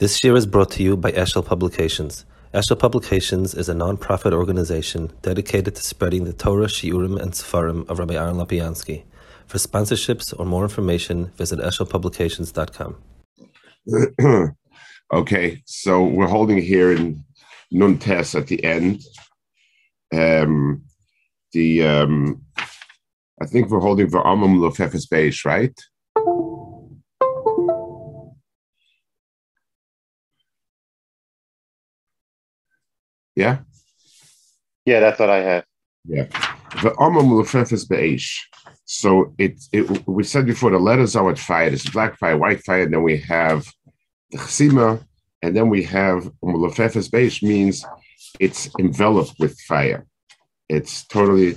This shiur is brought to you by Eshel Publications. Eshel Publications is a non-profit organization dedicated to spreading the Torah, Shiurim, and Sefarim of Rabbi Aaron Lopiansky. For sponsorships or more information, visit eshelpublications.com. okay, so we're holding here in Nun Tes at the end. Um, the um, I think we're holding for Amam Lofefes Beish, right? Yeah? Yeah, that's what I had. Yeah. The Amam Lofefes Beish. So it, it we said before the letters are what fire. There's black fire, white fire, and then we have the chesima, and then we have Lofefes Beish means it's enveloped with fire. It's totally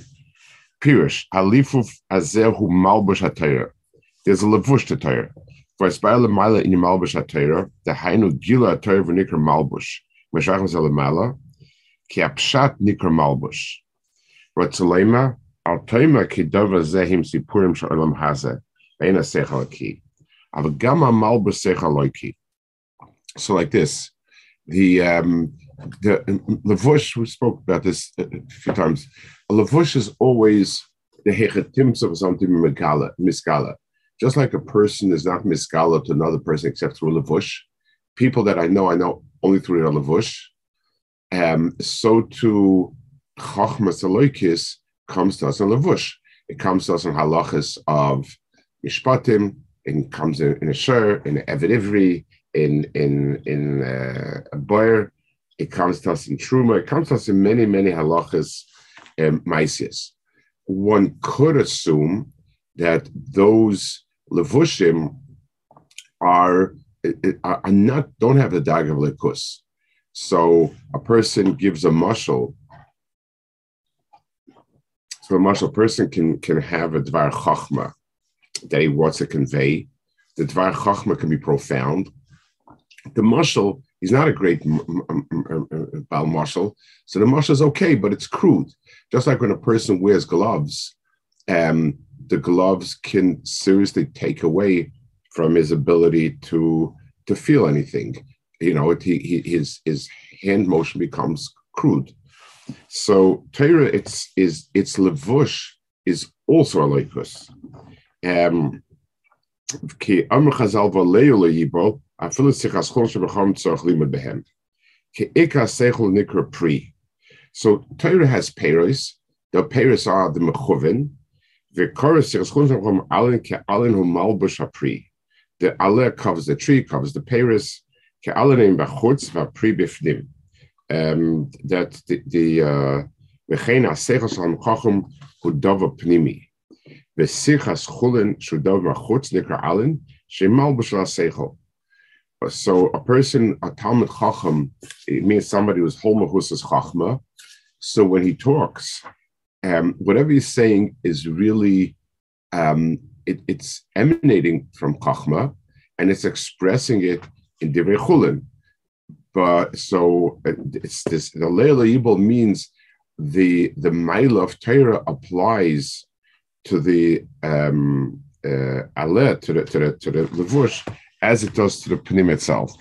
Pirish, Alifuf Azehu Malbush HaTorah. There's a Levush to Torah. For Aspire Lemala in Malbush HaTorah, the Hainu Gila HaTorah V'Nikr Malbush, Meshachim Zelemala, Ki Apshat Nikr Malbush. Ratzalema, Al Toima Ki Dova Zehim Sipurim Sha'olam Hazeh, Veina Sechal Ki. Avagama Malbush Sechal. So like this, the um, the Levush, we spoke about this a few times. A Levush is always the hechatims of something miskala. Just like a person is not miskala to another person except through Lavush. People that I know, I know only through a Levush. Um, so too Chachmas Aloikis comes to us in Levush. It comes to us in halachas of Mishpatim, it comes in, in a shur, in Evid Ivri, in in in uh, a boyer, it comes to us in Truma, it comes to us in many, many halachas um, maisias. One could assume that those levushim are, are, are not don't have the dag of lekus. So a person gives a mushal. So a mushal person can can have a dvar chachma that he wants to convey. The dvar chachma can be profound. The mushal He's not a great Baal marshal. So the marshal is okay, but it's crude. Just like when a person wears gloves, um, the gloves can seriously take away from his ability to to feel anything. You know, it, he, his his hand motion becomes crude. So Torah, it's is its levush is also a leikus. Um, so Torah has peiros. The peiros are the mechuvin. The chorus from alin ke alin hu malbush hapri. The aleh covers the tree, covers the peiros. Um, that the the v'chein asechos ham chachum hu dova pnimi. V'sichas chulin shu dova chutz nikra alin shemal b'shla sechol. So a person, a Talmud Chacham, it means somebody who's Holmahus's Chachma. So when he talks, um, whatever he's saying is really, um, it, it's emanating from Chachma and it's expressing it in Divrei Chulin. But so it's this, the Leila Yibel means the the mile of Torah applies to the um, uh, aleh, to the to the to the levush, as it does to the pnim itself.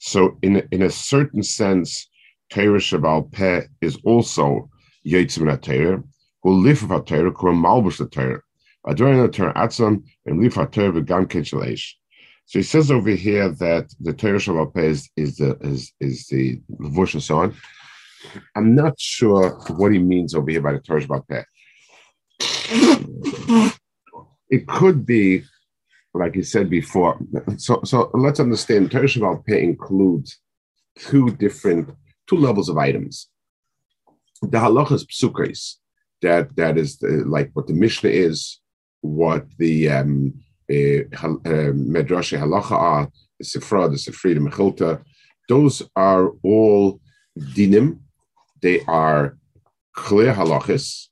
So in, in a certain sense, Torah Shabal Peh is also Yitzim Atera, who live of Atera, who malbush Atera. Adorin Atera Atzam, and live Atera v'gam kenchelesh. So he says over here that the Torah Shabbat is, is the is is the Levush and so on. I'm not sure what he means over here by the Torah Shabbat It could be, like he said before. So so let's understand. Torah Shabbat includes two different two levels of items. The halachas psukres, that that is the, like what the Mishnah is, what the um, uh Medrash Halacha, the Sifra, the Sifri, the Mechilta, those are all dinim. They are clear halachas.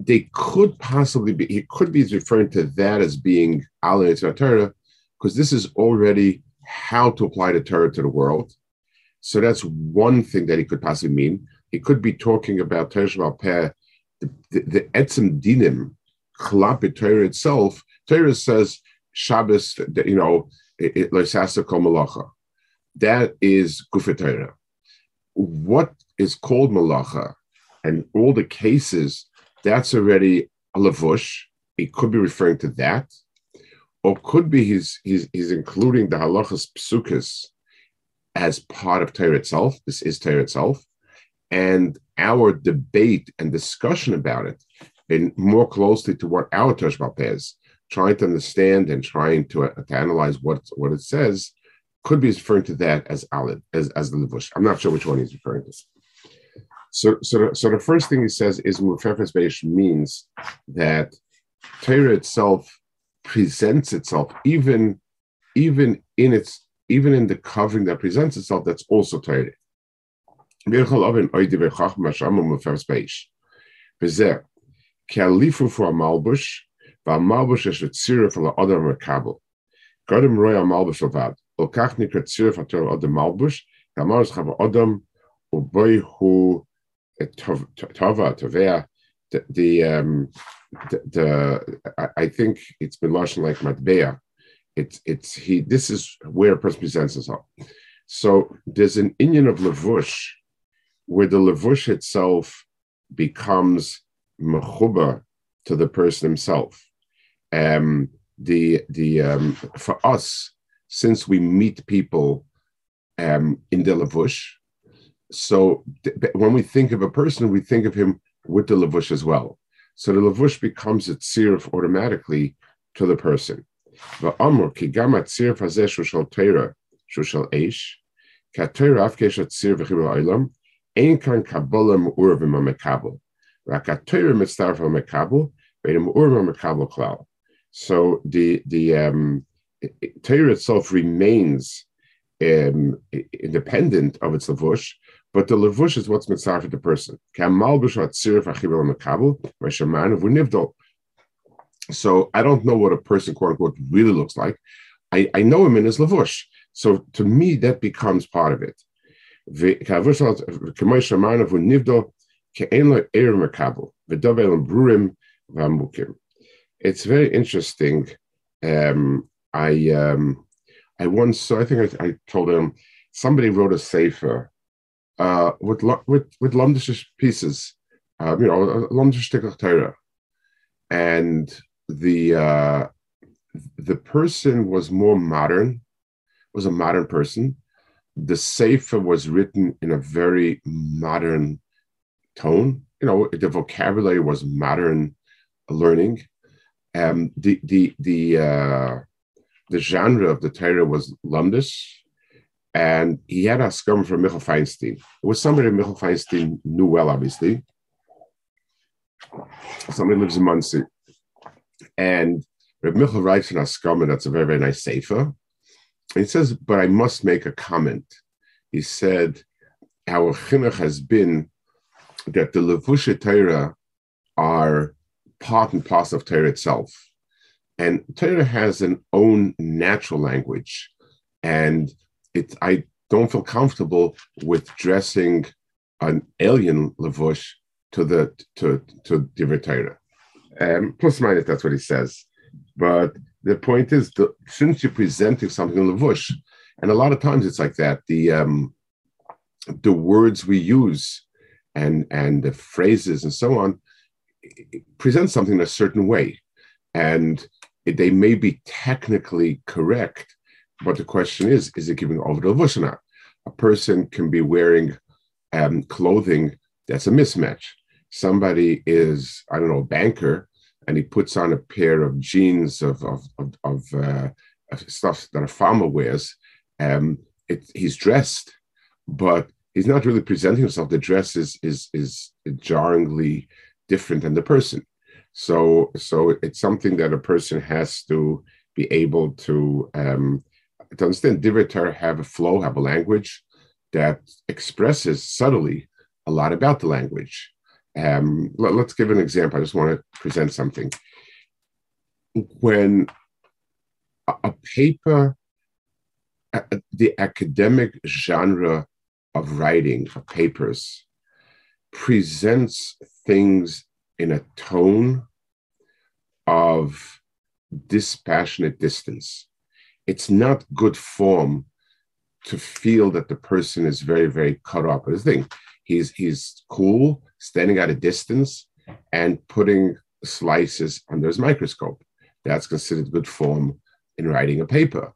They could possibly be, he could be referring to that as being Al Torah, because this is already how to apply the Torah to the world. So that's one thing that he could possibly mean. It could be talking about Teresh Peh, the, the, Etzim Dinim, Chlapit Torah itself. Torah says Shabbos, you know, Loisasa Malacha. That is Gufet Torah. What is called Malacha and all the cases, that's already a lavush. It could be referring to that, or could be he's he's, he's including the halachas psukas as part of Torah itself. This is Torah itself, and our debate and discussion about it, and more closely to what our Tashbal is, trying to understand and trying to, uh, to analyze what what it says, could be referring to that as alid as as the levush. I'm not sure which one he's referring to. So, so, so the first thing he says is Mufefes Beish means that Torah itself presents itself, even, even in its, even in the covering that presents itself, that's also Torah. Kalifu for a malbush, va for la other merkabel. Godem roya malbush lavad. Lokach nikra tzira for tor other malbush, kamaros chava adam uboy hu tova, tovea, the, the um, the, I, think it's been launched like matbea it's it's he. This is where a person presents himself. So there's an Indian of levush, where the levush itself becomes mechuba to the person himself. Um, the the um, for us, since we meet people um, in the levush, so th- when we think of a person, we think of him with the lavush as well. So the lavush becomes a tzirf automatically to the person. Va'amur ki gam atzirf hazeh shushal teira shushal eish ka teira afkesh atzir v'chibur oilam ein kan kabbalah me'urvim ha'mekabel klal. So the the um, itself remains um, independent of its lavush, but the levush is what's mitzvah for the person. So I don't know what a person, quote unquote, really looks like. I, I know him in his lavush. So to me, that becomes part of it. It's very interesting. Um, I um, I once, so I think I, I told him somebody wrote a sefer uh, with with with pieces, uh, you know, Londische Torah, and the uh, the person was more modern, was a modern person. The sefer was written in a very modern tone. You know, the vocabulary was modern learning. Um, the the the uh, the genre of the Torah was Lundish, and he had a scum from Michael Feinstein. It was somebody Michael Feinstein knew well, obviously. Somebody lives in Monsey. And Reb Michael writes in Ascom, and that's a very, very nice sefer. He says, but I must make a comment. He said, our chinuch has been that the Levusha Torah are part and parcel of Torah itself. And Torah has an own natural language. And it I don't feel comfortable with dressing an alien levush to the to to Divrei Torah. Um, plus minus, that's what he says. But the point is, the, since you're presenting something in levush, and a lot of times it's like that. The um, the words we use and and the phrases and so on present something in a certain way, and they may be technically correct, but the question is, is it giving over the levush or not? A person can be wearing um, clothing that's a mismatch. Somebody is, I don't know, a banker, and he puts on a pair of jeans of of of, of, uh, stuff that a farmer wears. Um, it, he's dressed, but he's not really presenting himself. The dress is is is jarringly different than the person. So so it's something that a person has to be able to um, to understand Divrei have a flow, have a language that expresses subtly a lot about the language. Um, let, us give an example. I just want to present something. When a, a paper, a, the academic genre of writing of papers presents things in a tone of dispassionate distance. It's not good form to feel that the person is very, very cut off. But the thing, he's he's cool, standing at a distance and putting slices under his microscope. That's considered good form in writing a paper.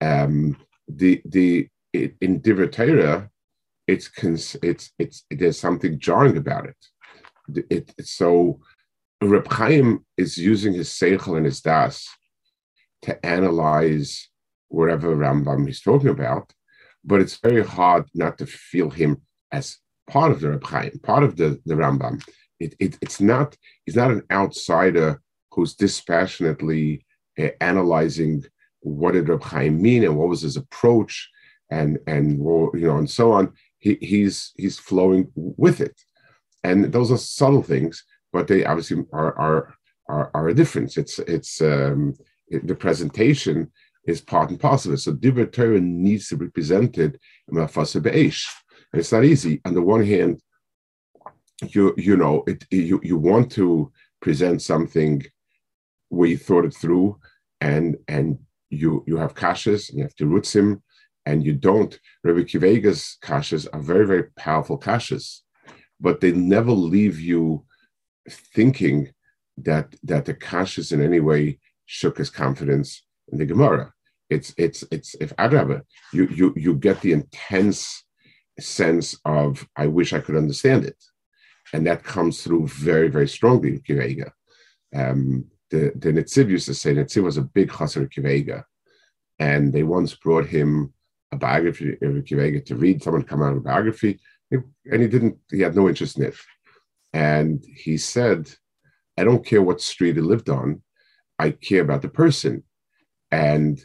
Um, the the it, in Divrei it's it's it's there's something jarring about it. It, it so Reb Chaim is using his seichel and his das to analyze wherever Rambam he's talking about, but it's very hard not to feel him as part of the Reb Chaim, part of the, the Rambam. It, it, it's not he's not an outsider who's dispassionately uh, analyzing what did Reb Chaim mean and what was his approach and and you know and so on he, he's he's flowing with it, and those are subtle things, but they obviously are are are, are a difference. It's it's um, it, the presentation is part and parcel of it. So Divrei Torah needs to be presented in Mafasa Be'esh. And it's not easy. On the one hand, you you know it, you you want to present something where you thought it through and and you you have kashas and you have to root him and you don't. Rabbi Akiva Eiger's kashas are very, very powerful kashas, but they never leave you thinking that that the kashas in any way shook his confidence in the Gemara. It's it's it's if Adraba, you you you get the intense sense of I wish I could understand it, and that comes through very very strongly in Akiva Eiger. Um, the the Netziv used to say Netziv was a big chaser Kivega, and they once brought him a biography of Akiva Eiger to read. Someone come out of a biography, and he didn't. He had no interest in it. And he said, "I don't care what street he lived on. I care about the person." And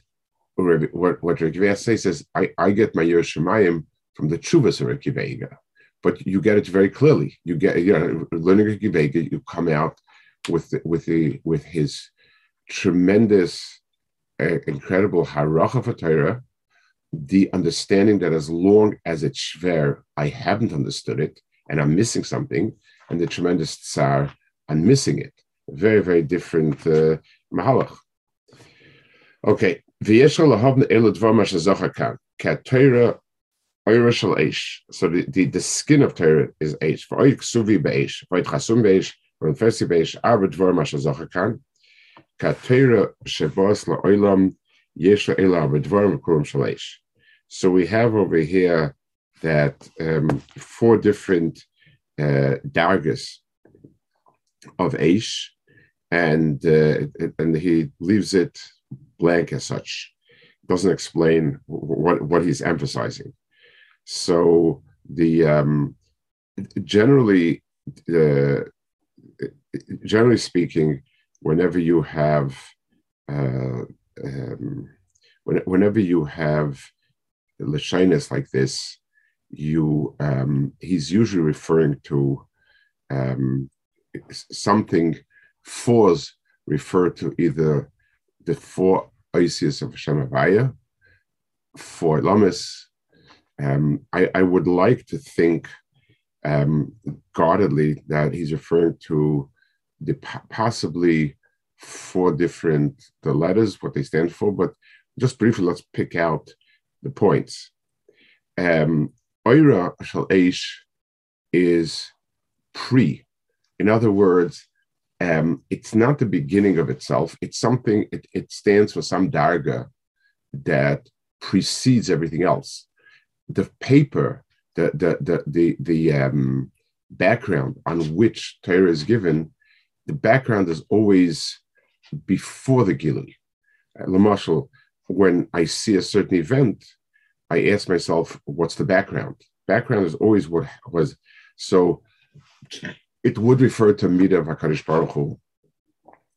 what what Reb Akiva Eiger says is, "I, I get my Yerushalayim from the Chuvas of Reb Akiva Eiger." But you get it very clearly. You get, you know, learning Reb Akiva Eiger, you come out with the, with the with his tremendous, uh, incredible haracha for Torah, the understanding that as long as it's schwer, I haven't understood it and I'm missing something, and the tremendous tsar, I'm missing it. Very, very different uh, mahalach. Okay. So the, the, the skin of Torah is H. For oik suvi be'esh, for oik chasum be'esh, for oik fersi be'esh, arba dvar ma shazocha kan, ka Torah shebos la'olam yesh la'ela arba dvar m'kurum shalesh. So we have over here that um, four different uh, dargas of Aish, and uh, and he leaves it blank as such. Doesn't explain what what he's emphasizing. So the um, generally uh, generally speaking, whenever you have uh, um, when, whenever you have Lashinus like this, you um, he's usually referring to um, something fours refer to either the four Isis of Hashem four Lamas. Um, I, I, would like to think um, guardedly that he's referring to the possibly four different the letters, what they stand for, but just briefly, let's pick out the points. Um, Oira is pre. In other words, um, it's not the beginning of itself. It's something, it, it stands for some darga that precedes everything else. The paper, the the the the, the um, background on which Torah is given, the background is always before the Gilui. Uh, Lamashal, when I see a certain event, I ask myself, what's the background? Background is always what was. So it would refer to Mida of HaKadosh Baruch Hu,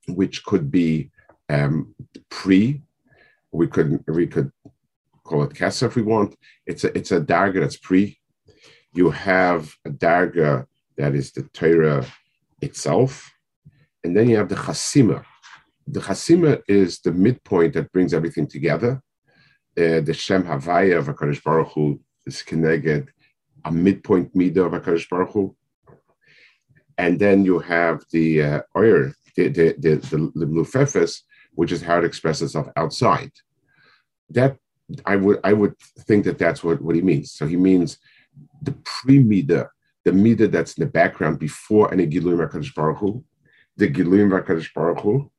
which could be um, pre. We could we could call it Kesa if we want. It's a it's a darga that's pre. You have a darga that is the Torah itself, and then you have the Chasima, the Chasima is the midpoint that brings everything together. Uh, the Shem Havaya of HaKadosh Baruch Hu is connected, a midpoint midah of HaKadosh Baruch Hu. and then you have the uh, oyer, the the the, the, the lufefes, which is how it expresses itself outside. That I would I would think that that's what, what he means. So he means the pre mida, the mida that's in the background before any gilui Hakadosh Baruch Hu, the gilui Hakadosh Baruch Hu,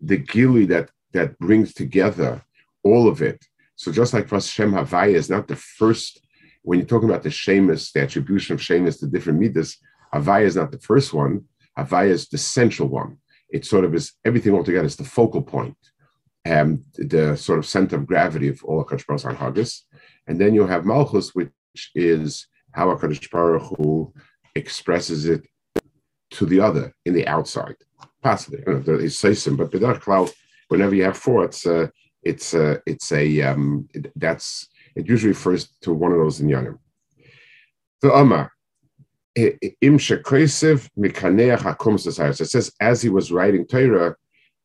the gilui that that brings together all of it. So just like for Shem Havaya is not the first when you're talking about the Shemus, the attribution of Shemus to different midas, Havaya is not the first one. Havaya is the central one. It sort of is everything altogether is the focal point, um, the sort of center of gravity of all Hakadosh Baruch Haggis. And then you have Malchus, which is how Hakadosh Baruch Hu expresses it to the other in the outside. Possibly, you know, it's Seisim, but B'dar Cloud, whenever you have four, it's uh, it's uh, it's a um, it, that's it usually refers to one of those in Yanim. The Amar, Im Shekresev Mikaneach Hakum It says as he was writing Torah,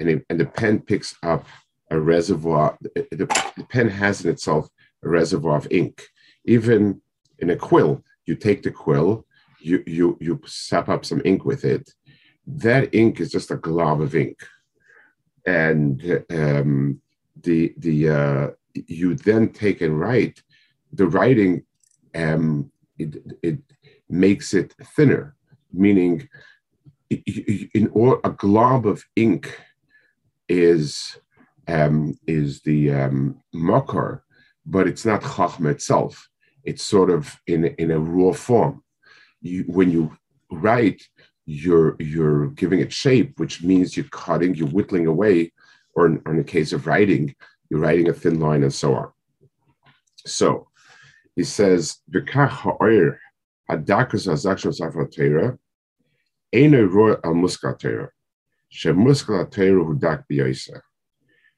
and, and the pen picks up a reservoir, the, the, pen has in itself a reservoir of ink. Even in a quill, you take the quill, you you you sap up some ink with it. That ink is just a glob of ink, and um, the the uh, you then take and write, the writing um, it, it makes it thinner, meaning in or a glob of ink is um, is the um, but it's not chachma itself. It's sort of in in a raw form. You, when you write, you're you're giving it shape, which means you're cutting, you're whittling away, or in, or in the case of writing, you're writing a thin line and so on. So he says, hadakas al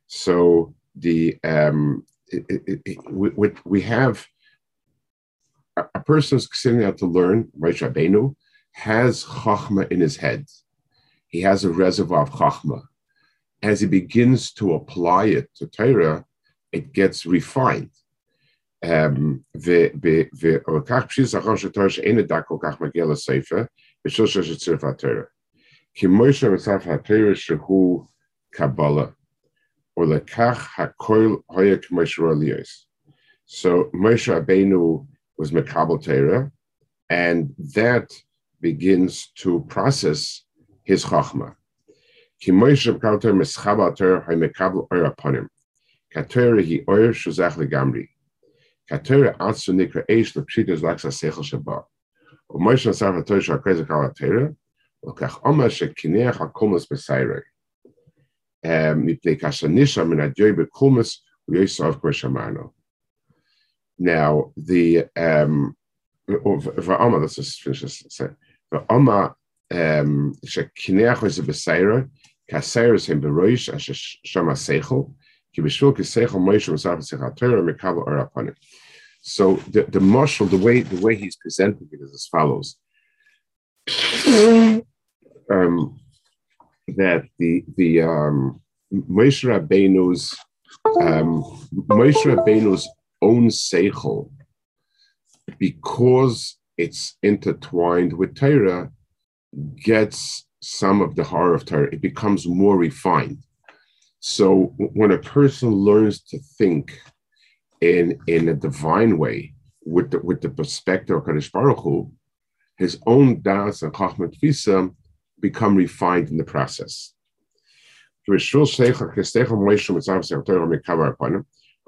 So the um, it, it, it, we, we have a, person who's sitting out to learn, Moshe Rabbeinu, has chachma in his head. He has a reservoir of chachma as he begins to apply it to Torah, it gets refined. Um, Kimoisha Masaf hatera Shehu Kabbalah, or Lekach HaKoil Hoya Kimoisha Elios. So Moshe Rabbeinu was Makabal Torah, and that begins to process his Chachma. Kimoisha Makabal Meschabal Torah Hoya Makabal Oyer upon him. Katera he Oyer Shuzach Legamri. Katera Atsu Nikra Eish Lepshitas Laksa Sechel Shabbat. Moshe Masaf hatera Shakrezik Al HaTorah, התור, ולקח אומר שקינח הקומוס בסיירי. מפני כאשר נשאר מן הדיוי בקומוס, הוא יהיה סוף כמו שאמרנו. Now, the, um, ועומר, let's just finish this. ועומר, שכינח איזה בסיירי, Kaseres him beroish as shama seichel. So the, the marshal, the way the way he's presenting it is as follows. Um, that the the um, Moshe Rabbeinu's um, Moshe Rabbeinu's own seichel, because it's intertwined with Torah, gets some of the horror of Torah, it becomes more refined. So when a person learns to think in, in a divine way with the, with the perspective of Kadosh Baruch Hu, his own das and chachmat visa become refined in the process.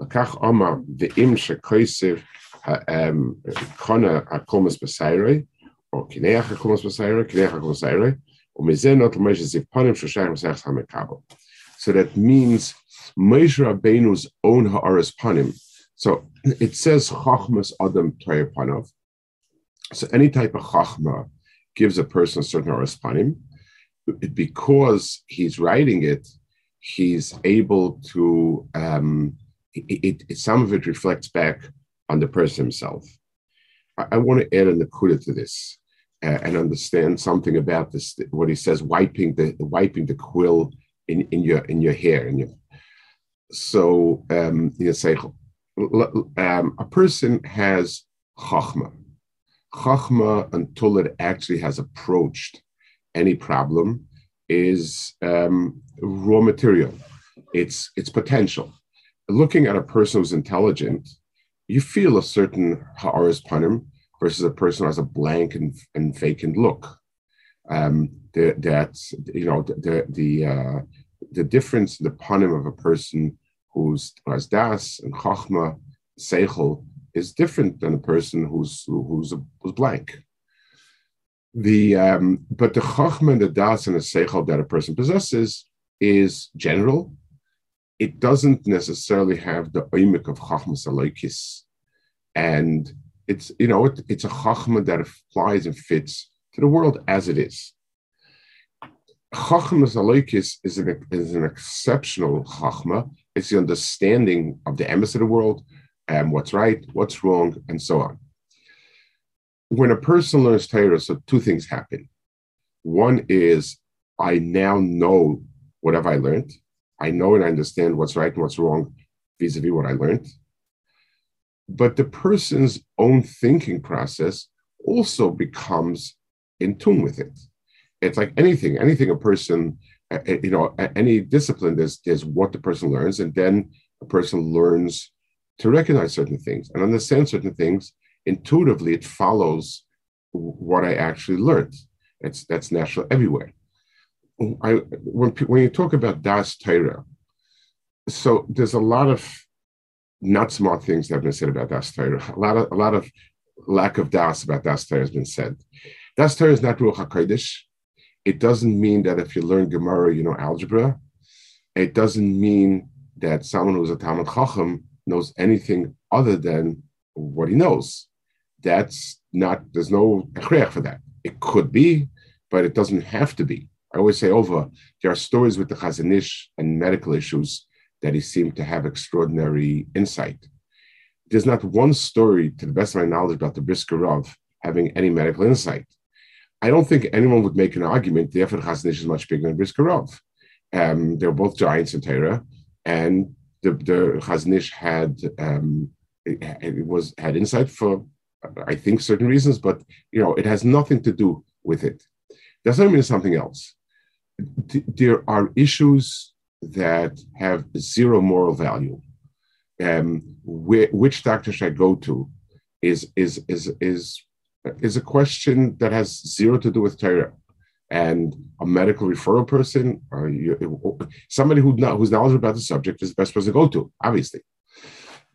לקח עמה ואם שכויסב קונה הקומוס בסיירי, או קינח הקומוס בסיירי, קינח הקומוס בסיירי, so that means Moshe Rabbeinu's own ha'aras panim. So it says chachmas adam panov. So any type of chachma gives a person a certain him, because he's writing it, he's able to, um, it, it, some of it reflects back on the person himself. I, I want to add an nakuda to this uh, and understand something about this. What he says, wiping the wiping the quill in, in your in your hair. In your, so um, you say um, a person has chachma. Chachma, until it actually has approached any problem, is um, raw material. It's it's potential. Looking at a person who's intelligent, you feel a certain ha'aris panim versus a person who has a blank and, and vacant look. Um, the, that's you know the the uh, the difference in the panim of a person who's who has das and chachma seichel is different than a person who's who's who's blank. The um, but the chachma and the das and the seichel that a person possesses is general. It doesn't necessarily have the oimik of chachmas aloikis, and it's you know it, it's a chachma that applies and fits to the world as it is. Chachmas aloikis is an is an exceptional chachma. It's the understanding of the emes of the world, and what's right, what's wrong, and so on when a person learns Torah, so two things happen. One is I now know what have I learned. I know and I understand what's right and what's wrong vis-a-vis what I learned. But the person's own thinking process also becomes in tune with it. It's like anything, anything a person, uh, uh, you know, any discipline, there's, there's what the person learns, and then a person learns to recognize certain things and understand certain things intuitively it follows what I actually learned. It's that's natural everywhere. I when when you talk about das Torah, so there's a lot of not smart things that have been said about das Torah. A lot of a lot of lack of das about das Torah has been said. Das Torah is not Ruach Hakodesh. It doesn't mean that if you learn Gemara, you know algebra. It doesn't mean that someone who's a Talmud Chacham knows anything other than what he knows that's not, there's no echrech for that. It could be, but it doesn't have to be. I always say over, there are stories with the Chazon Ish and medical issues that he seemed to have extraordinary insight. There's not one story, to the best of my knowledge, about the Brisker Rav having any medical insight. I don't think anyone would make an argument, the Chazon Ish is much bigger than Brisker Rav. Um, they're both giants in Torah, and the, the Chazon Ish had um, it, it was had insight for I think certain reasons, but you know, it has nothing to do with it. Doesn't mean something else. There are issues that have zero moral value. Um, which doctor should I go to is is is is is a question that has zero to do with Torah. And a medical referral person, or you, somebody who who's knowledgeable about the subject, is the best person to go to. Obviously,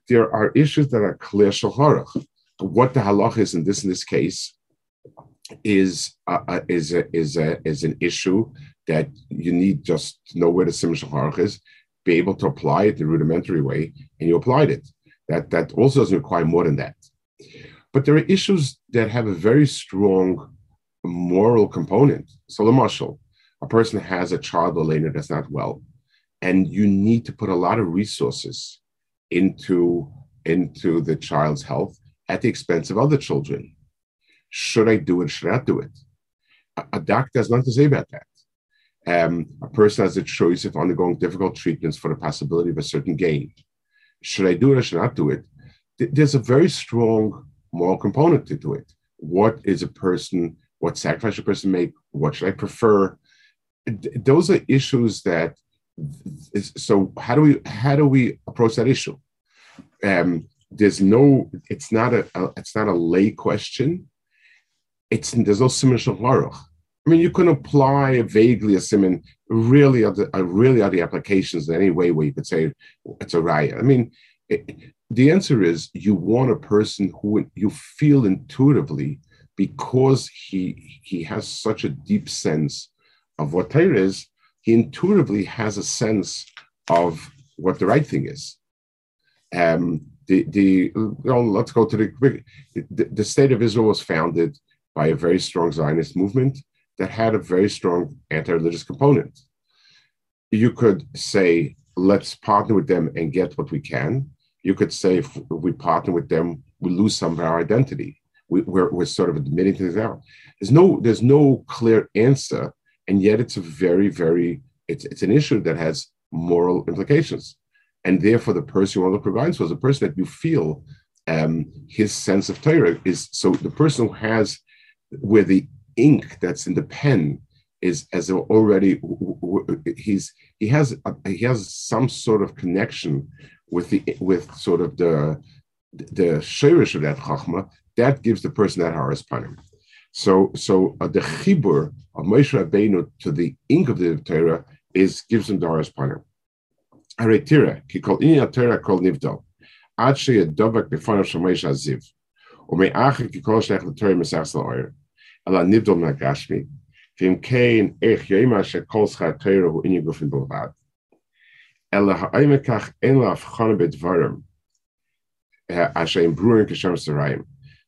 there are issues that are clear Shulchan Aruch what the halach is in this in this case is uh, uh, is a, is a, is an issue that you need just know where the simon halach is, be able to apply it the rudimentary way, and you applied it. That that also doesn't require more than that. But there are issues that have a very strong moral component. So, the marshal, a person has a child or later that's not well, and you need to put a lot of resources into into the child's health at the expense of other children. Should I do it? Should I not do it? A, a doctor has nothing to say about that. Um, a person has a choice of undergoing difficult treatments for the possibility of a certain gain. Should I do it or should I not do it? Th- there's a very strong moral component to, to it. What is a person? What sacrifice should a person make? What should I prefer? those are issues that. So how do we how do we approach that issue? Um, there's no it's not a, a, it's not a lay question it's there's no simon shulchan I mean, you can apply vaguely a simon, really are the, really are the applications in any way where you could say it's a raya. I mean, it, the answer is you want a person who you feel intuitively because he he has such a deep sense of what Torah is, he intuitively has a sense of what the right thing is. Um, the the know, let's go to the, the the state of Israel was founded by a very strong Zionist movement that had a very strong anti-religious component. You could say, let's partner with them and get what we can. You could say, if we partner with them, we lose some of our identity. We, are we're sort of admitting things out. There's no there's no clear answer, and yet it's a very very it's it's an issue that has moral implications, and therefore the person you want to who provides was a person that you feel um, his sense of Torah is so the person who has where the ink that's in the pen is as already he's he has he has some sort of connection with the with sort of the the shirish of that chachma that gives the person that haris panim. So so uh, the chibur of Moshe Rabbeinu to the ink of the Torah is gives him the haris panim. Aretira ki kol inya Torah kol nivdal. Ad she yadovak b'fanav shemesh aziv. Ume'achik ki kol shlech the Torah mesach oyer. Ala nivdal nagashmi Vim kein ech she kol schar Torah hu inyi gufin bilvad ela ha'imekach en la afchana b'dvarim asher im bruin kishem sarayim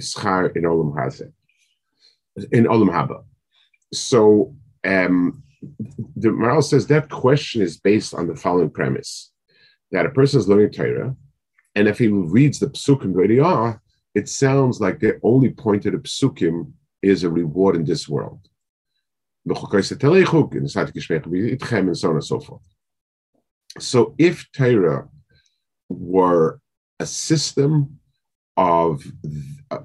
schar in Olam Hazeh, in Olam Haba. So um, the Maharal says that question is based on the following premise: that a person is learning Torah, and if he reads the psukim where they are, it sounds like the only point of the psukim is a reward in this world. And so on and so forth. So if Torah were a system of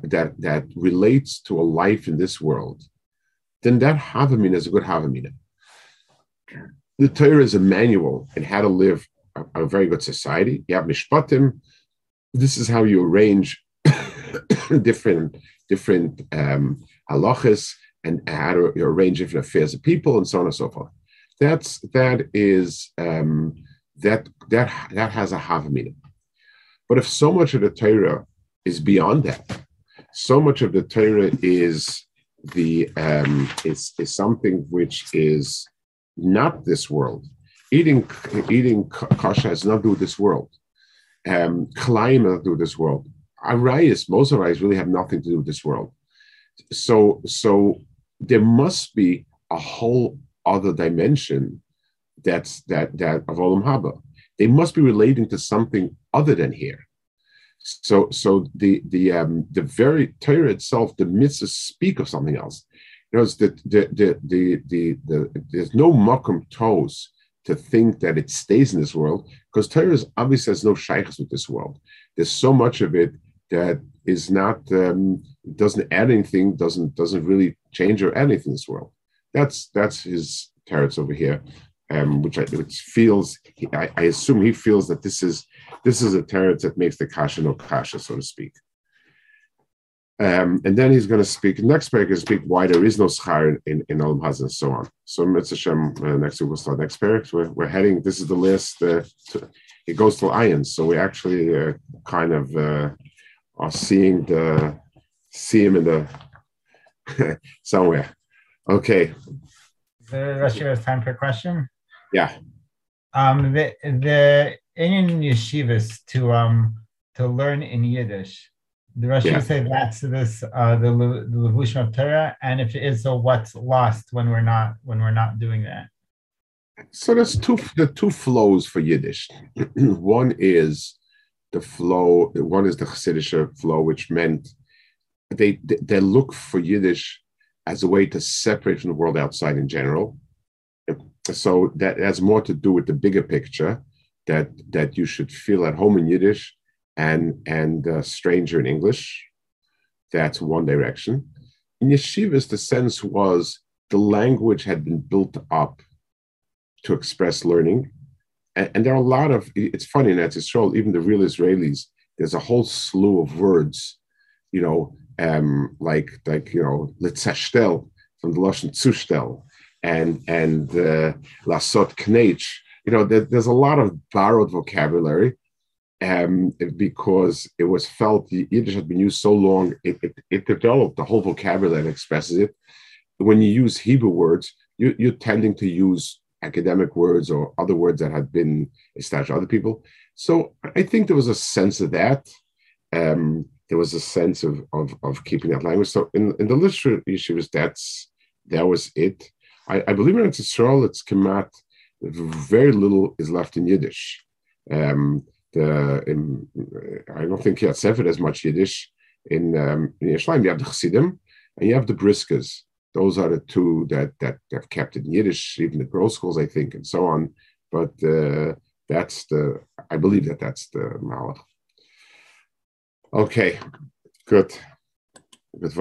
that that relates to a life in this world, then that Havamina is a good Havamina. The Torah is a manual in how to live a, a very good society. You have Mishpatim. This is how you arrange different different um, halachas and how to arrange different affairs of people and so on and so forth. That's that is um, that that that has a Havamina. But if so much of the Torah is beyond that. So much of the Torah is the um, is is something which is not this world. Eating eating kasha has nothing to do with this world. Um, nothing to do with this world. Arayas, most arayas really have nothing to do with this world. So so there must be a whole other dimension that's that that of Olam Haba. They must be relating to something other than here. So, so the the um, the very Torah itself, the mitzvahs speak of something else. You know, the the the the, the, the there's no makom toes to think that it stays in this world because Torah obviously has no shaykhs with this world. There's so much of it that is not um, doesn't add anything, doesn't doesn't really change or add anything in this world. That's that's his teretz over here, um, which I, which feels I, I assume he feels that this is this is a teretz that makes the kasha no kasha, so to speak. Um, and then he's going to speak. Next parak is speak why there is no schar in in Olam Hazeh and so on. So Mitzvah Shem, uh, next week we'll start next parak. We're, we're heading. This is the list. Uh, to, it goes to Ayin, so we actually uh, kind of uh, are seeing the see him in the somewhere. Okay. Rest of us time for a question. Yeah. Um, the the in yeshivas to um to learn in Yiddish. The Rashi yeah. say that's this uh, the the levushim of Torah, and if it is so, what's lost when we're not when we're not doing that? So there's two the two flows for Yiddish. one is the flow. One is the Hasidic flow, which meant they they look for Yiddish as a way to separate from the world outside in general. So that has more to do with the bigger picture that that you should feel at home in Yiddish and and uh, stranger in English. That's one direction. In yeshivas, the sense was the language had been built up to express learning, and, and there are a lot of. It's funny in Eretz Yisrael, even the real Israelis. There's a whole slew of words, you know, um, like like you know litzashtel from the Russian zustel and and uh, lasot knech. You know, there, there's a lot of borrowed vocabulary um, because it was felt the Yiddish had been used so long, it, it, it developed the whole vocabulary that expresses it. When you use Hebrew words, you, you're tending to use academic words or other words that had been established by other people. So I think there was a sense of that. Um, there was a sense of, of, of keeping that language. So in, in the literature issues, that's that was it. I, I believe in Israel, it's Kemat, very little is left in Yiddish. Um, the, in, I don't think Yad Sefer has much Yiddish. In, um, in Yerushalayim, you have the Chassidim and you have the Briskers. Those are the two that that have kept it in Yiddish, even the girls' schools, I think, and so on. But uh, that's the, I believe that that's the Malach. Okay, good. Good